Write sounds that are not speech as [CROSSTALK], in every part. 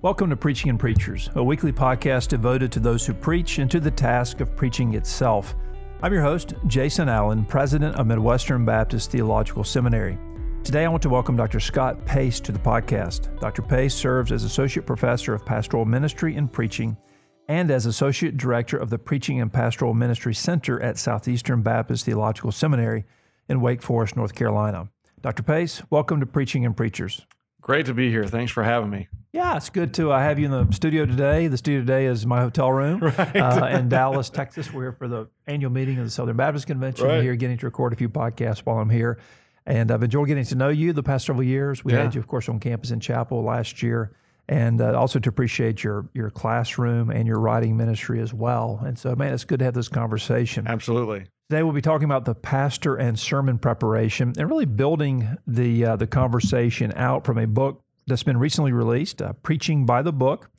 Welcome to Preaching and Preachers, a weekly podcast devoted to those who preach and to the task of preaching itself. I'm your host, Jason Allen, president of Midwestern Baptist Theological Seminary. Today, I want to welcome Dr. Scott Pace to the podcast. Dr. Pace serves as Associate Professor of Pastoral Ministry and Preaching and as Associate Director of the Preaching and Pastoral Ministry Center at Southeastern Baptist Theological Seminary in Wake Forest, North Carolina. Dr. Pace, welcome to Preaching and Preachers. Great to be here. Thanks for having me. Yeah, it's good to uh, have you in the studio today. The studio today is my hotel room [LAUGHS] right. uh, in Dallas, Texas. We're here for the annual meeting of the Southern Baptist Convention. Right. Here, getting to record a few podcasts while I'm here, and I've enjoyed getting to know you the past several years. We yeah. had you, of course, on campus in Chapel last year, and uh, also to appreciate your your classroom and your writing ministry as well. And so, man, it's good to have this conversation. Absolutely. Today we'll be talking about the pastor and sermon preparation, and really building the uh, the conversation out from a book that's been recently released, uh, Preaching by the Book,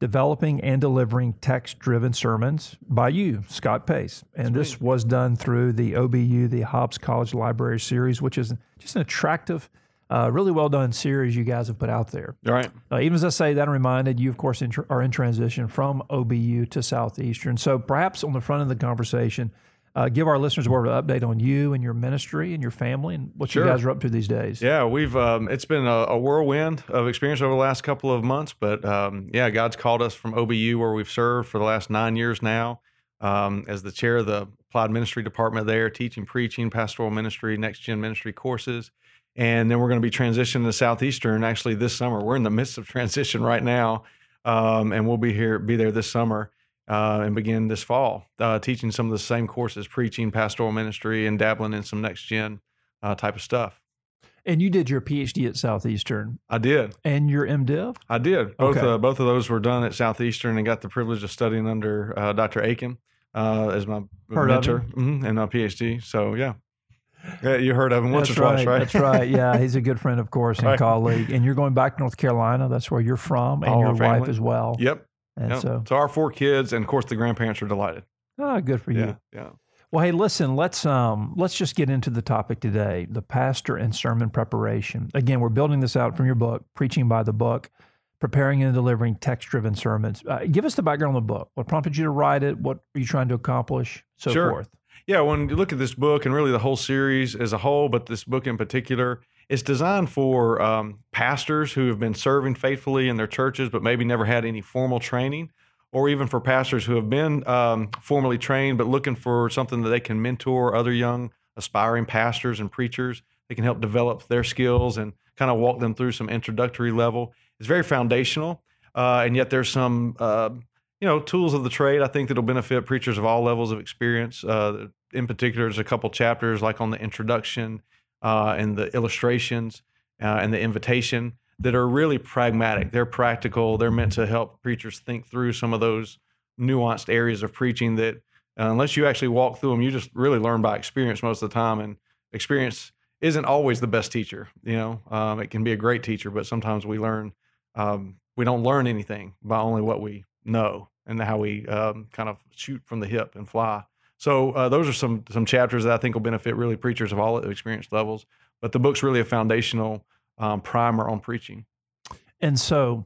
Developing and Delivering Text Driven Sermons by you, Scott Pace. And Sweet. this was done through the OBU, the Hobbs College Library series, which is just an attractive, uh, really well done series you guys have put out there. All right. Uh, even as I say that, I'm reminded you, of course, in tr- are in transition from OBU to Southeastern. So perhaps on the front of the conversation, uh, give our listeners a word of update on you and your ministry and your family and what Sure. you guys are up to these days. Yeah, we've um, it's been a, a whirlwind of experience over the last couple of months, but um, yeah, God's called us from OBU where we've served for the last nine years now um, as the chair of the applied ministry department there, teaching, preaching, pastoral ministry, next gen ministry courses, and then we're going to be transitioning to Southeastern actually this summer. We're in the midst of transition right now, um, and we'll be here, be there this summer. Uh, and begin this fall uh, teaching some of the same courses, preaching, pastoral ministry, and dabbling in some next gen uh, type of stuff. And you did your PhD at Southeastern I did. and your MDiv? I did. Both Okay. uh, both of those were done at Southeastern, and got the privilege of studying under uh, Dr. Akin uh, as my Heard mentor mhm, and my PhD. So yeah, yeah, you heard of him once That's or twice, right? That's right. Yeah, [LAUGHS] he's a good friend, of course, and Right. colleague. And you're going back to North Carolina. That's where you're from, and All your wife as well. yep. And so, so our four kids, and of course the grandparents are delighted. ah, good for you. Yeah, yeah. Well, hey, listen, let's um let's just get into the topic today, the pastor and sermon preparation. Again, we're building this out from your book, Preaching by the Book, preparing and delivering text-driven sermons. Uh, give us the background on the book. What prompted you to write it? What are you trying to accomplish? So Sure. forth. Yeah, when you look at this book and really the whole series as a whole, but this book in particular, it's designed for um, pastors who have been serving faithfully in their churches, but maybe never had any formal training, or even for pastors who have been um, formally trained, but looking for something that they can mentor other young aspiring pastors and preachers. They can help develop their skills and kind of walk them through some introductory level. It's very foundational, uh, and yet there's some uh, you know tools of the trade i think that'll benefit preachers of all levels of experience uh, in particular there's a couple chapters like on the introduction uh, and the illustrations uh, and the invitation that are really pragmatic. They're practical. They're meant to help preachers think through some of those nuanced areas of preaching that uh, unless you actually walk through them you just really learn by experience most of the time. And experience isn't always the best teacher you know? Um, it can be a great teacher but sometimes we learn um, we don't learn anything by only what we know and how we um, kind of shoot from the hip and fly. So uh, those are some some chapters that I think will benefit really preachers of all experience levels. But the book's really a foundational um, primer on preaching. And so,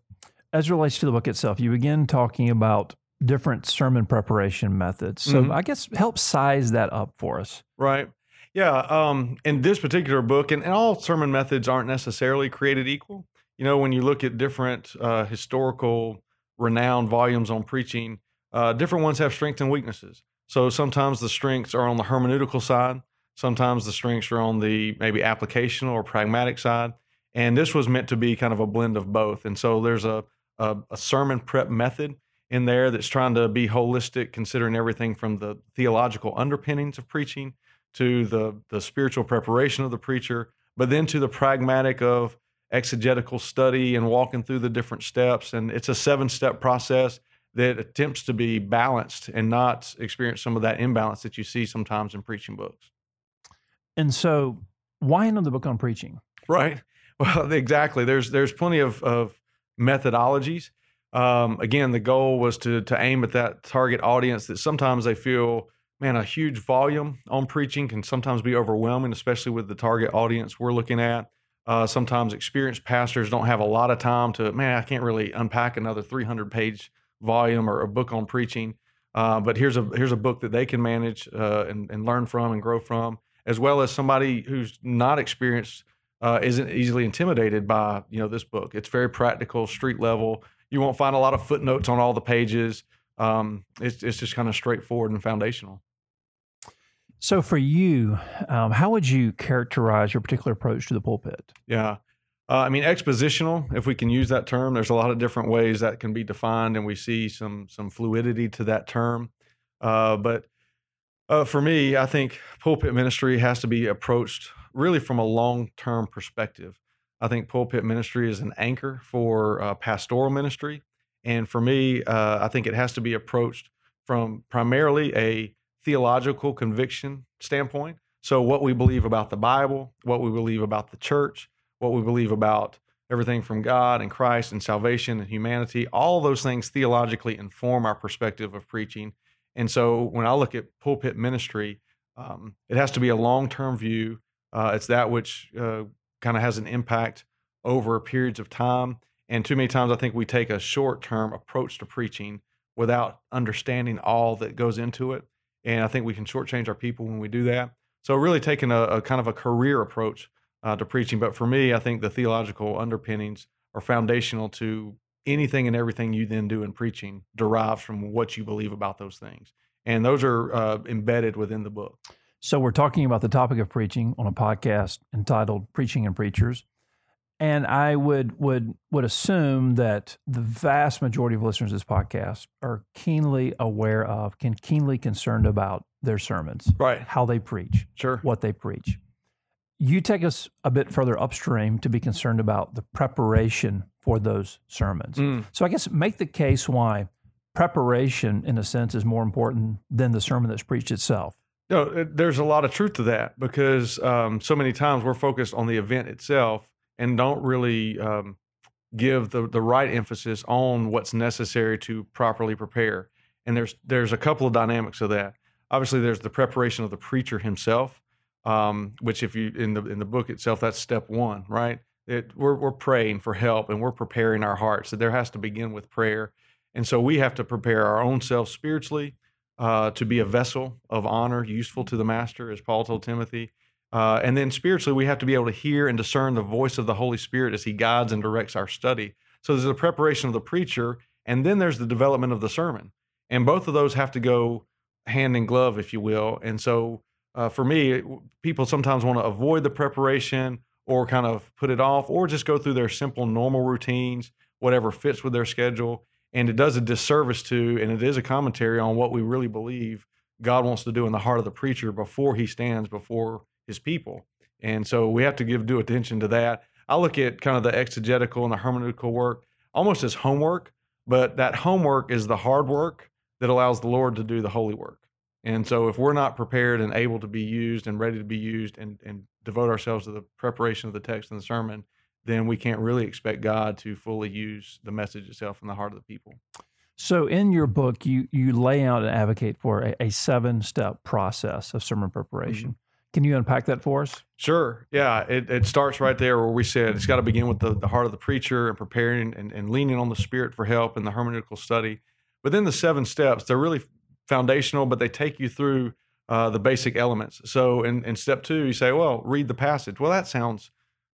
as it relates to the book itself, you begin talking about different sermon preparation methods. So, Mhm. I guess help size that up for us. Right. Yeah. Um, in this particular book, and, and all sermon methods aren't necessarily created equal. You know, when you look at different uh, historical renowned volumes on preaching, uh, different ones have strengths and weaknesses. So sometimes the strengths are on the hermeneutical side. Sometimes the strengths are on the maybe applicational or pragmatic side. And this was meant to be kind of a blend of both. And so there's a, a, a sermon prep method in there that's trying to be holistic, considering everything from the theological underpinnings of preaching to the, the spiritual preparation of the preacher, but then to the pragmatic of exegetical study and walking through the different steps. And it's a seven step process that attempts to be balanced and not experience some of that imbalance that you see sometimes in preaching books. And so, why another book on preaching? Right. [LAUGHS] Well, exactly. There's there's plenty of, of methodologies. Um, again, the goal was to to aim at that target audience that sometimes they feel, man, a huge volume on preaching can sometimes be overwhelming, especially with the target audience we're looking at. Uh, sometimes experienced pastors don't have a lot of time to, man, I can't really unpack another 300 page volume or a book on preaching. Uh, but here's a here's a book that they can manage uh, and, and learn from and grow from, as well as somebody who's not experienced uh, isn't easily intimidated by you know this book. It's very practical, street level. You won't find a lot of footnotes on all the pages. Um, it's it's just kind of straightforward and foundational. So, for you, um, how would you characterize your particular approach to the pulpit? Yeah. Uh, I mean, expositional, if we can use that term, there's a lot of different ways that can be defined, and we see some some fluidity to that term. Uh, but uh, for me, I think pulpit ministry has to be approached really from a long term perspective. I think pulpit ministry is an anchor for uh, pastoral ministry, and for me, uh, I think it has to be approached from primarily a theological conviction standpoint. So, what we believe about the Bible, what we believe about the church, what we believe about everything from God and Christ and salvation and humanity, all those things theologically inform our perspective of preaching. And so, when I look at pulpit ministry, um, it has to be a long term view. Uh, it's that which uh, kind of has an impact over periods of time. And too many times, I think we take a short term approach to preaching without understanding all that goes into it. And I think we can shortchange our people when we do that. So, really taking a, a kind of a career approach uh, to preaching. But for me, I think the theological underpinnings are foundational to anything and everything you then do in preaching derives from what you believe about those things. And those are uh, embedded within the book. So, we're talking about the topic of preaching on a podcast entitled Preaching and Preachers. And I would would would assume that the vast majority of listeners to this podcast are keenly aware of, can keenly concerned about their sermons, right? How they preach, sure, what they preach. You take us a bit further upstream to be concerned about the preparation for those sermons. Mm. So I guess make the case why preparation, in a sense, is more important than the sermon that's preached itself. No, there's a lot of truth to that because um, so many times we're focused on the event itself and don't really um, give the, the right emphasis on what's necessary to properly prepare. And there's there's a couple of dynamics of that. Obviously, there's the preparation of the preacher himself, um, which if you in the in the book itself, that's step one, right? It, we're we're praying for help and we're preparing our hearts. So there has to begin with prayer, and so we have to prepare our own selves spiritually uh, to be a vessel of honor, useful to the master, as Paul told Timothy. Uh, and then spiritually, we have to be able to hear and discern the voice of the Holy Spirit as He guides and directs our study. So there's the preparation of the preacher, and then there's the development of the sermon. And both of those have to go hand in glove, if you will. And so uh, for me, people sometimes want to avoid the preparation or kind of put it off or just go through their simple, normal routines, whatever fits with their schedule. And it does a disservice to, and it is a commentary on what we really believe God wants to do in the heart of the preacher before he stands before his people. And so we have to give due attention to that. I look at kind of the exegetical and the hermeneutical work almost as homework, but that homework is the hard work that allows the Lord to do the holy work. And so if we're not prepared and able to be used and ready to be used and, and devote ourselves to the preparation of the text and the sermon, then we can't really expect God to fully use the message itself in the heart of the people. So, in your book, you you lay out and advocate for a, a seven step process of sermon preparation. Mm-hmm. Can you unpack that for us? Sure. Yeah. It, it starts right there where we said it's got to begin with the, the heart of the preacher and preparing and, and leaning on the Spirit for help in the hermeneutical study. But then the seven steps, they're really foundational, but they take you through uh, the basic elements. So in, in step two, you say, well, read the passage. Well, that sounds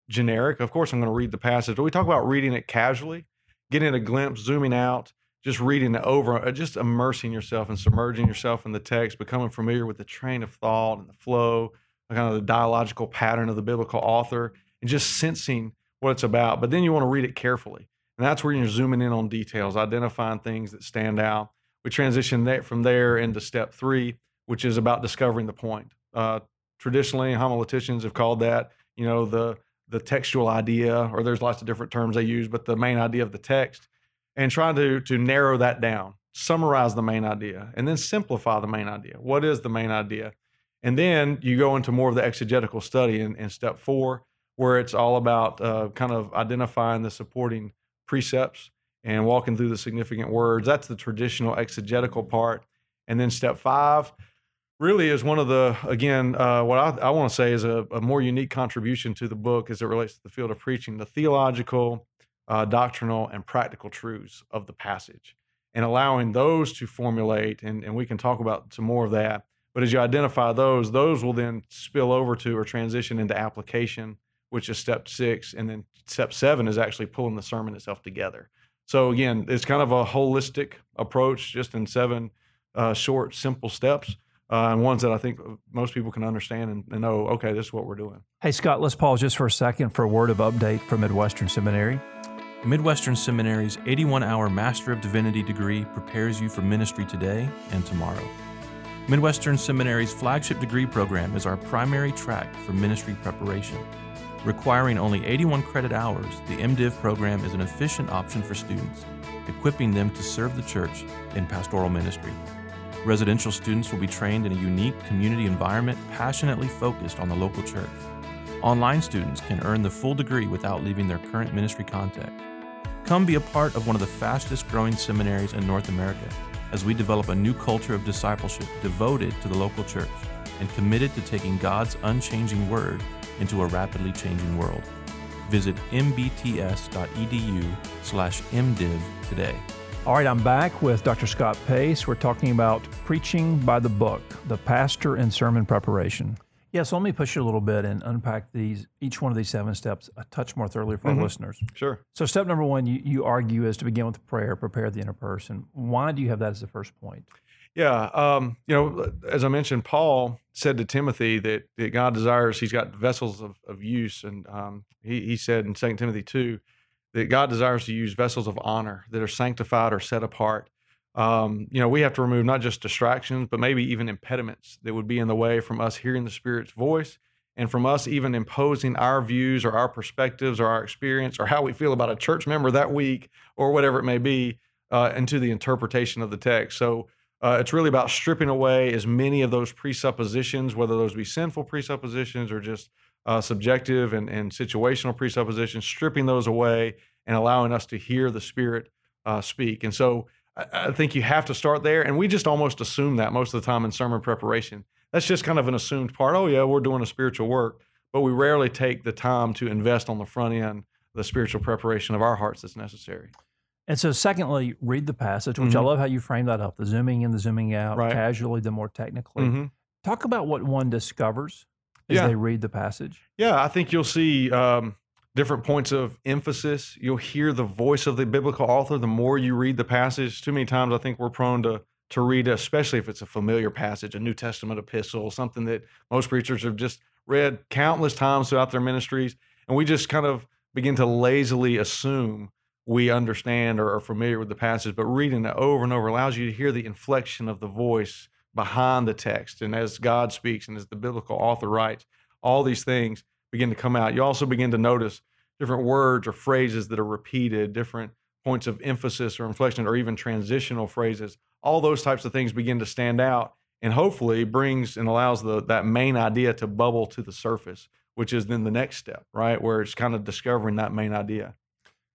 generic. Of course, I'm going to read the passage. But we talk about reading it casually, getting a glimpse, zooming out, just reading it over, uh, just immersing yourself and submerging yourself in the text, becoming familiar with the train of thought and the flow kind of the dialogical pattern of the biblical author and just sensing what it's about. But then you want to read it carefully. And that's where you're zooming in on details, identifying things that stand out. We transition that from there into step three, which is about discovering the point. Uh, traditionally, homileticians have called that, you know, the the textual idea, or there's lots of different terms they use, but the main idea of the text, and trying to to narrow that down, summarize the main idea, and then simplify the main idea. What is the main idea? And then you go into more of the exegetical study in, in step four, where it's all about uh, kind of identifying the supporting precepts and walking through the significant words. That's the traditional exegetical part. And then step five, really is one of the again uh, what I, I want to say is a, a, more unique contribution to the book as it relates to the field of preaching, the theological, uh, doctrinal, and practical truths of the passage, and allowing those to formulate. And, and we can talk about some more of that. But as you identify those, those will then spill over to or transition into application, which is step six, and then step seven is actually pulling the sermon itself together. So again, it's kind of a holistic approach, just in seven uh, short, simple steps uh, and ones that I think most people can understand and, and, know, okay, this is what we're doing. Hey, Scott, let's pause just for a second for a word of update from Midwestern Seminary. Midwestern Seminary's 81 hour Master of Divinity degree prepares you for ministry today and tomorrow. Midwestern Seminary's flagship degree program is our primary track for ministry preparation. Requiring only 81 credit hours, the MDiv program is an efficient option for students, equipping them to serve the church in pastoral ministry. Residential students will be trained in a unique community environment passionately focused on the local church. Online students can earn the full degree without leaving their current ministry context. Come be a part of one of the fastest growing seminaries in North America as we develop a new culture of discipleship devoted to the local church and committed to taking God's unchanging word into a rapidly changing world. Visit mbts.edu/mdiv today. All right, I'm back with Dr. Scott Pace. We're talking about preaching by the book, the pastor and sermon preparation. Yeah, so let me push you a little bit and unpack these each one of these seven steps a touch more thoroughly for mm-hmm. our listeners. Sure. So step number one, you, you argue is to begin with prayer, prepare the inner person. Why do you have that as the first point? Yeah, um, you know, as I mentioned, Paul said to Timothy that, that God desires. He's got vessels of, of use, and um, he, he said in Second Timothy two that God desires to use vessels of honor that are sanctified or set apart. Um, you know, we have to remove not just distractions, but maybe even impediments that would be in the way from us hearing the Spirit's voice and from us even imposing our views or our perspectives or our experience or how we feel about a church member that week or whatever it may be uh, into the interpretation of the text. So uh, it's really about stripping away as many of those presuppositions, whether those be sinful presuppositions or just uh, subjective and, and situational presuppositions, stripping those away and allowing us to hear the Spirit uh, speak. And so I, I, think you have to start there. And we just almost assume that most of the time in sermon preparation. That's just kind of an assumed part. Oh, yeah, we're doing a spiritual work. But we rarely take the time to invest on the front end the spiritual preparation of our hearts that's necessary. And so, secondly, read the passage, which mm-hmm. I love how you frame that up the zooming in, the zooming out, right. casually, the more technically. Mm-hmm. Talk about what one discovers as yeah. they read the passage? Yeah, I think you'll see um, different points of emphasis. You'll hear the voice of the biblical author the more you read the passage. Too many times, I think we're prone to to read, especially if it's a familiar passage, a New Testament epistle, something that most preachers have just read countless times throughout their ministries, and we just kind of begin to lazily assume we understand or are familiar with the passage. But reading it over and over allows you to hear the inflection of the voice behind the text. And as God speaks and as the biblical author writes, all these things begin to come out. You also begin to notice different words or phrases that are repeated, different points of emphasis or inflection, or even transitional phrases. All those types of things begin to stand out and hopefully brings and allows the, that main idea to bubble to the surface, which is then the next step, right? Where it's kind of discovering that main idea.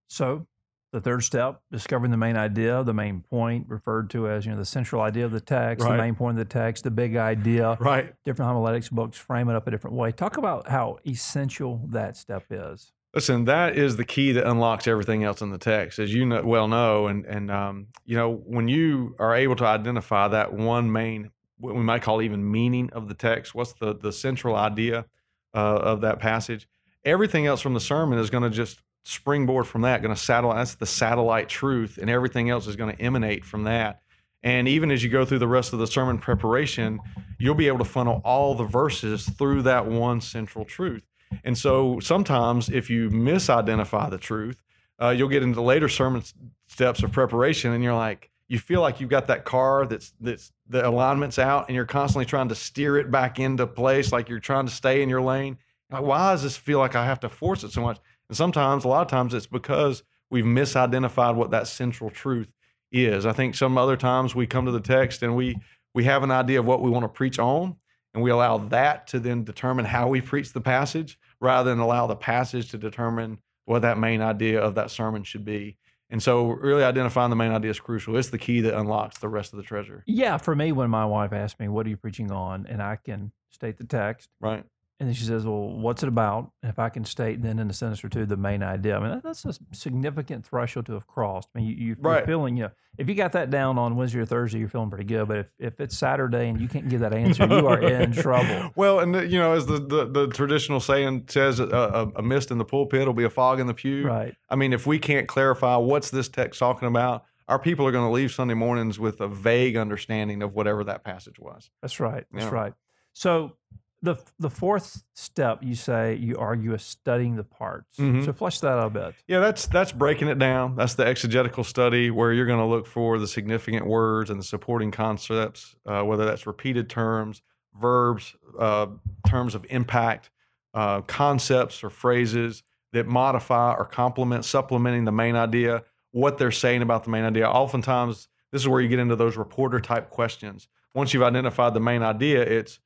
So the third step, discovering the main idea, the main point, referred to as you know the central idea of the text, right. the main point of the text, the big idea. Right. Different homiletics books frame it up a different way. Talk about how essential that step is. Listen, that is the key that unlocks everything else in the text, as you know, well know. And and um, you know when you are able to identify that one main, what we might call even meaning of the text, what's the the central idea uh, of that passage? Everything else from the sermon is going to just springboard from that, going to satellite. That's the satellite truth, and everything else is going to emanate from that. And even as you go through the rest of the sermon preparation, you'll be able to funnel all the verses through that one central truth. And so sometimes if you misidentify the truth, uh, you'll get into later sermon steps of preparation, and you're like, you feel like you've got that car that's that's the alignment's out, and you're constantly trying to steer it back into place, like you're trying to stay in your lane. Like, why does this feel like I have to force it so much? And sometimes, a lot of times, it's because we've misidentified what that central truth is. I think some other times we come to the text and we we have an idea of what we want to preach on, and we allow that to then determine how we preach the passage, rather than allow the passage to determine what that main idea of that sermon should be. And so, really identifying the main idea is crucial. It's the key that unlocks the rest of the treasure. Yeah, for me, when my wife asks me, "What are you preaching on?" and I can state the text, Right. And then she says, "Well, what's it about?" And if I can state then in a sentence or two the main idea, I mean that, that's a significant threshold to have crossed. I mean, you, you, you're Right. feeling, you know, if you got that down on Wednesday or Thursday, you're feeling pretty good. But if, if it's Saturday and you can't give that answer, you are [LAUGHS] in trouble. Well, and the, you know, as the, the, the traditional saying says, a, a, a mist in the pulpit will be a fog in the pew. Right. I mean, if we can't clarify what's this text talking about, our people are going to leave Sunday mornings with a vague understanding of whatever that passage was. That's right. That's Yeah. right. So the the fourth step, you say you argue is studying the parts. Mhm. So flesh that out a bit. Yeah, that's that's breaking it down. That's the exegetical study where you're going to look for the significant words and the supporting concepts, uh, whether that's repeated terms, verbs, uh, terms of impact, uh, concepts or phrases that modify or complement, supplementing the main idea, what they're saying about the main idea. Oftentimes, this is where you get into those reporter type questions. Once you've identified the main idea, it's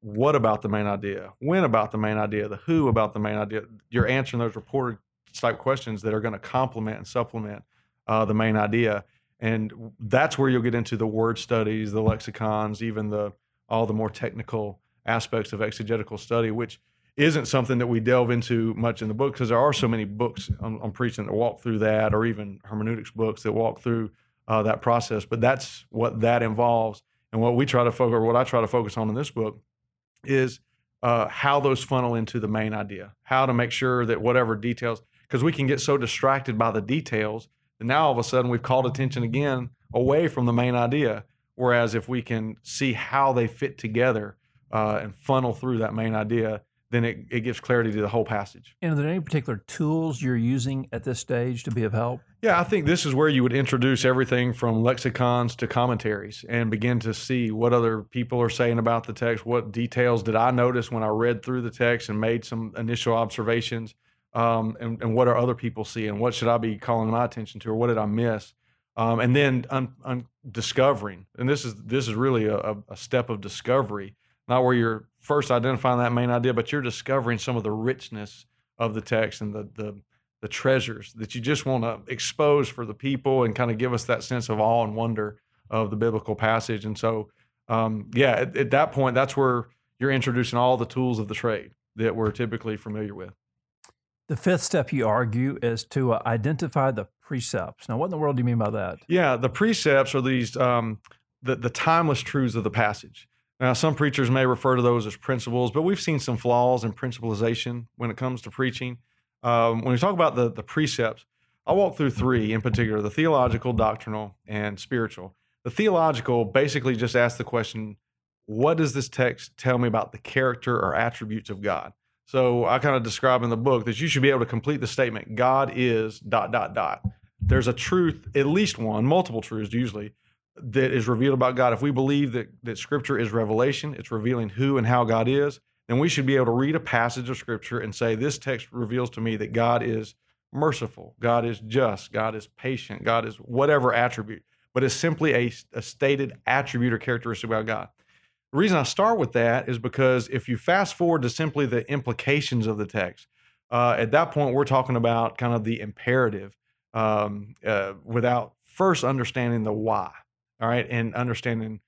what about the main idea? When about the main idea? The who about the main idea? You're answering those reporter type questions that are going to complement and supplement uh, the main idea, and that's where you'll get into the word studies, the lexicons, even the all the more technical aspects of exegetical study, which isn't something that we delve into much in the book because there are so many books on preaching that walk through that, or even hermeneutics books that walk through uh, that process. But that's what that involves, and what we try to focus, or what I try to focus on in this book, is uh, how those funnel into the main idea. How to make sure that whatever details, because we can get so distracted by the details that now all of a sudden we've called attention again away from the main idea. Whereas if we can see how they fit together uh, and funnel through that main idea, then it, it gives clarity to the whole passage. And are there any particular tools you're using at this stage to be of help? Yeah, I think this is where you would introduce everything from lexicons to commentaries and begin to see what other people are saying about the text. What details did I notice when I read through the text and made some initial observations? Um, and, and what are other people seeing? What should I be calling my attention to, or what did I miss? Um, and then un, un, discovering, and this is this is really a, a- step of discovery, not where you're first identifying that main idea, but you're discovering some of the richness of the text and the the the treasures that you just want to expose for the people and kind of give us that sense of awe and wonder of the biblical passage. And so, um, yeah, at, at that point, that's where you're introducing all the tools of the trade that we're typically familiar with. The fifth step you argue is to uh, identify the precepts. Now, what in the world do you mean by that? Yeah, the precepts are these um, the the timeless truths of the passage. Now, some preachers may refer to those as principles, but we've seen some flaws in principalization when it comes to preaching. Um, when we talk about the the precepts, I'll walk through three in particular: the theological, doctrinal, and spiritual. The theological basically just asks the question, "What does this text tell me about the character or attributes of God?" So I kind of describe in the book that you should be able to complete the statement, "God is dot dot dot." There's a truth, at least one, multiple truths usually, that is revealed about God. If we believe that that Scripture is revelation, it's revealing who and how God is, then we should be able to read a passage of Scripture and say, "This text reveals to me that God is merciful, God is just, God is patient, God is whatever attribute." But it's simply a, a stated attribute or characteristic about God. The reason I start with that is because if you fast forward to simply the implications of the text, uh, at that point we're talking about kind of the imperative um, uh, without first understanding the why. All right, and understanding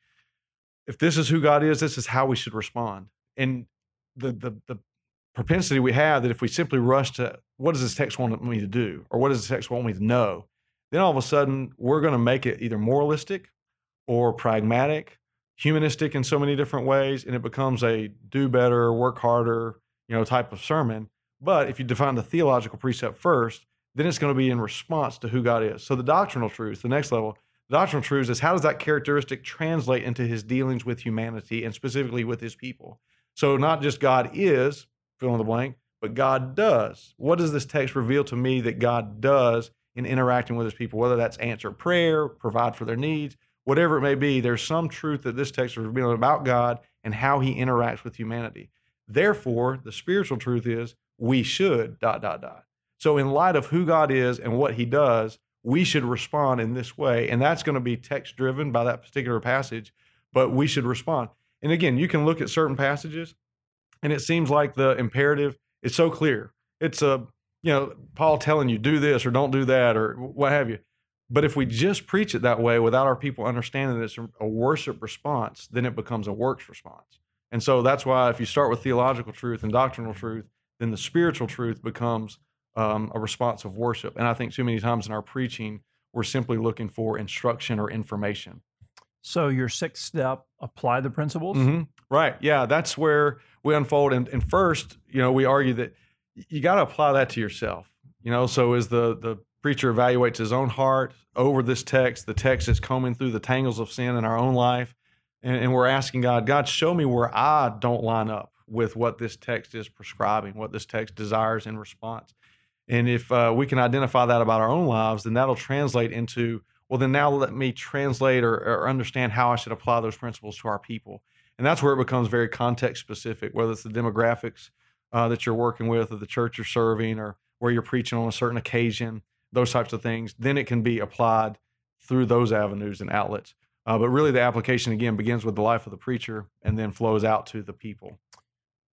if this is who God is, this is how we should respond. And the the the propensity we have that if we simply rush to what does this text want me to do, or what does this text want me to know, then all of a sudden we're going to make it either moralistic or pragmatic, humanistic in so many different ways, and it becomes a do better, work harder, you know, type of sermon. But if you define the theological precept first, then it's going to be in response to who God is. So the doctrinal truths, the next level, the doctrinal truths is how does that characteristic translate into his dealings with humanity and specifically with his people? So not just God is, fill in the blank, but God does. What does this text reveal to me that God does in interacting with his people? Whether that's answer prayer, provide for their needs, whatever it may be, there's some truth that this text is revealing about God and how he interacts with humanity. Therefore, the spiritual truth is we should dot dot dot. So in light of who God is and what he does, we should respond in this way. And that's going to be text driven by that particular passage, but we should respond. And again, you can look at certain passages and it seems like the imperative is so clear. It's a you know, Paul telling you do this or don't do that or what have you. But if we just preach it that way without our people understanding that it's a worship response, then it becomes a works response. And so that's why if you start with theological truth and doctrinal truth, then the spiritual truth becomes um, a response of worship. And I think too many times in our preaching, we're simply looking for instruction or information. So your sixth step, apply the principles. Mm-hmm. Right. Yeah, that's where we unfold. And, and first, you know, we argue that you got to apply that to yourself. You know, so as the the preacher evaluates his own heart over this text, the text is combing through the tangles of sin in our own life, and, and we're asking God, God, show me where I don't line up with what this text is prescribing, what this text desires in response. And if uh, we can identify that about our own lives, then that'll translate into, well, then now let me translate or, or understand how I should apply those principles to our people. And that's where it becomes very context specific, whether it's the demographics uh, that you're working with or the church you're serving or where you're preaching on a certain occasion, those types of things. Then it can be applied through those avenues and outlets. Uh, but really, the application again begins with the life of the preacher and then flows out to the people.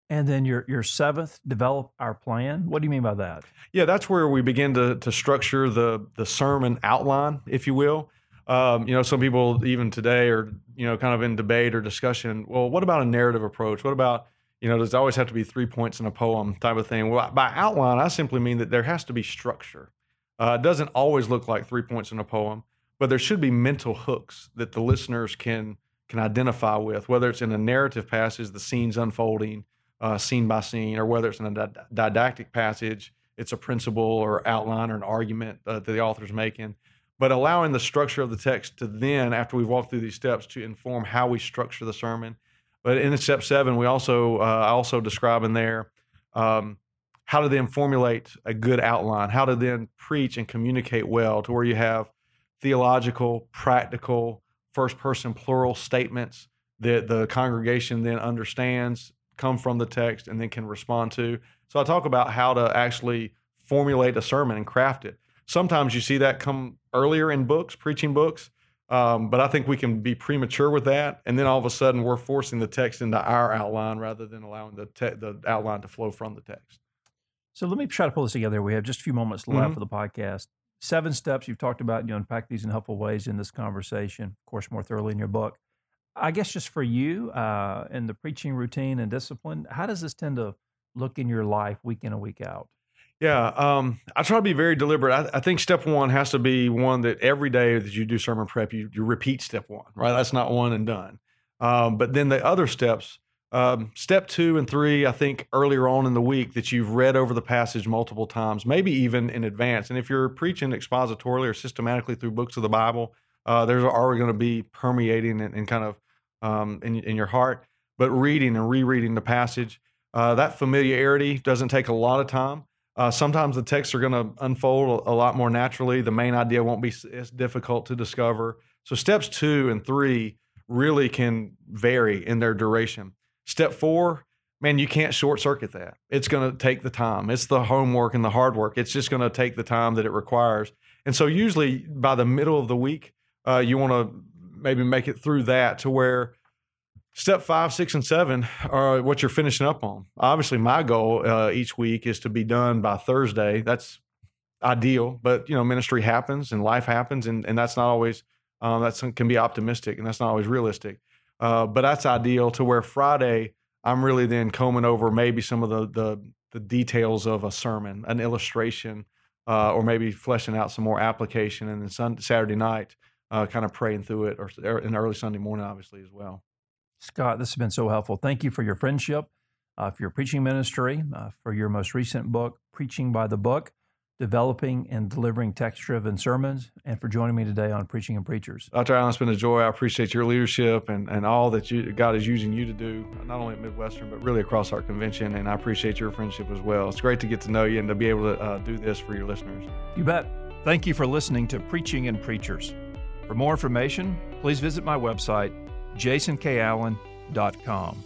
And then your your seventh, develop our plan. What do you mean by that? Yeah, that's where we begin to to structure the the sermon outline, if you will. Um, you know, some people even today are you know kind of in debate or discussion. Well, what about a narrative approach? What about you know, does it always have to be three points in a poem type of thing? Well, by outline, I simply mean that there has to be structure. Uh, it doesn't always look like three points in a poem, but there should be mental hooks that the listeners can can identify with, whether it's in a narrative passage, the scenes unfolding, uh, scene by scene, or whether it's in a didactic passage, it's a principle or outline or an argument uh, that the author's making. But allowing the structure of the text to then, after we've walked through these steps, to inform how we structure the sermon. But in step seven, we also uh, also describe in there um, how to then formulate a good outline, how to then preach and communicate well, to where you have theological, practical, first person plural statements that the congregation then understands come from the text and then can respond to. So I talk about how to actually formulate a sermon and craft it. Sometimes you see that come earlier in books, preaching books. Um, but I think we can be premature with that, and then all of a sudden we're forcing the text into our outline rather than allowing the te- the outline to flow from the text. So let me try to pull this together. We have just a few moments left mm-hmm. for the podcast. Seven steps you've talked about. You unpack these in helpful ways in this conversation. Of course, more thoroughly in your book. I guess just for you uh, in the preaching routine and discipline, how does this tend to look in your life week in and week out? Yeah, um, I try to be very deliberate. I, I, think step one has to be one that every day that you do sermon prep, you, you repeat step one, right? That's not one and done. Um, but then the other steps, um, step two and three, I think earlier on in the week that you've read over the passage multiple times, maybe even in advance. And if you're preaching expositorily or systematically through books of the Bible, uh, there's already going to be permeating and, and kind of um, in, in your heart. But reading and rereading the passage, uh, that familiarity doesn't take a lot of time. Uh, sometimes the texts are going to unfold a, a, lot more naturally. The main idea won't be as difficult to discover. So steps two and three really can vary in their duration. Step four, man, you can't short circuit that. It's going to take the time. It's the homework and the hard work. It's just going to take the time that it requires. And so usually by the middle of the week, uh, you want to maybe make it through that to where step five, six, and seven are what you're finishing up on. Obviously, my goal uh, each week is to be done by Thursday. That's ideal, but you know, ministry happens and life happens, and and that's not always um, that can be optimistic, and that's not always realistic. Uh, but that's ideal to where Friday I'm really then combing over maybe some of the the, the details of a sermon, an illustration, uh, or maybe fleshing out some more application, and then Sunday, Saturday night, uh, kind of praying through it, or, or in early Sunday morning, obviously as well. Scott, this has been so helpful. Thank you for your friendship, uh, for your preaching ministry, uh, for your most recent book, Preaching by the Book, developing and delivering text driven sermons, and for joining me today on Preaching and Preachers. Dr. Allen, it's been a joy. I appreciate your leadership and, and all that you, God is using you to do, not only at Midwestern, but really across our convention. And I appreciate your friendship as well. It's great to get to know you and to be able to uh, do this for your listeners. You bet. Thank you for listening to Preaching and Preachers. For more information, please visit my website, jasonkallen.com.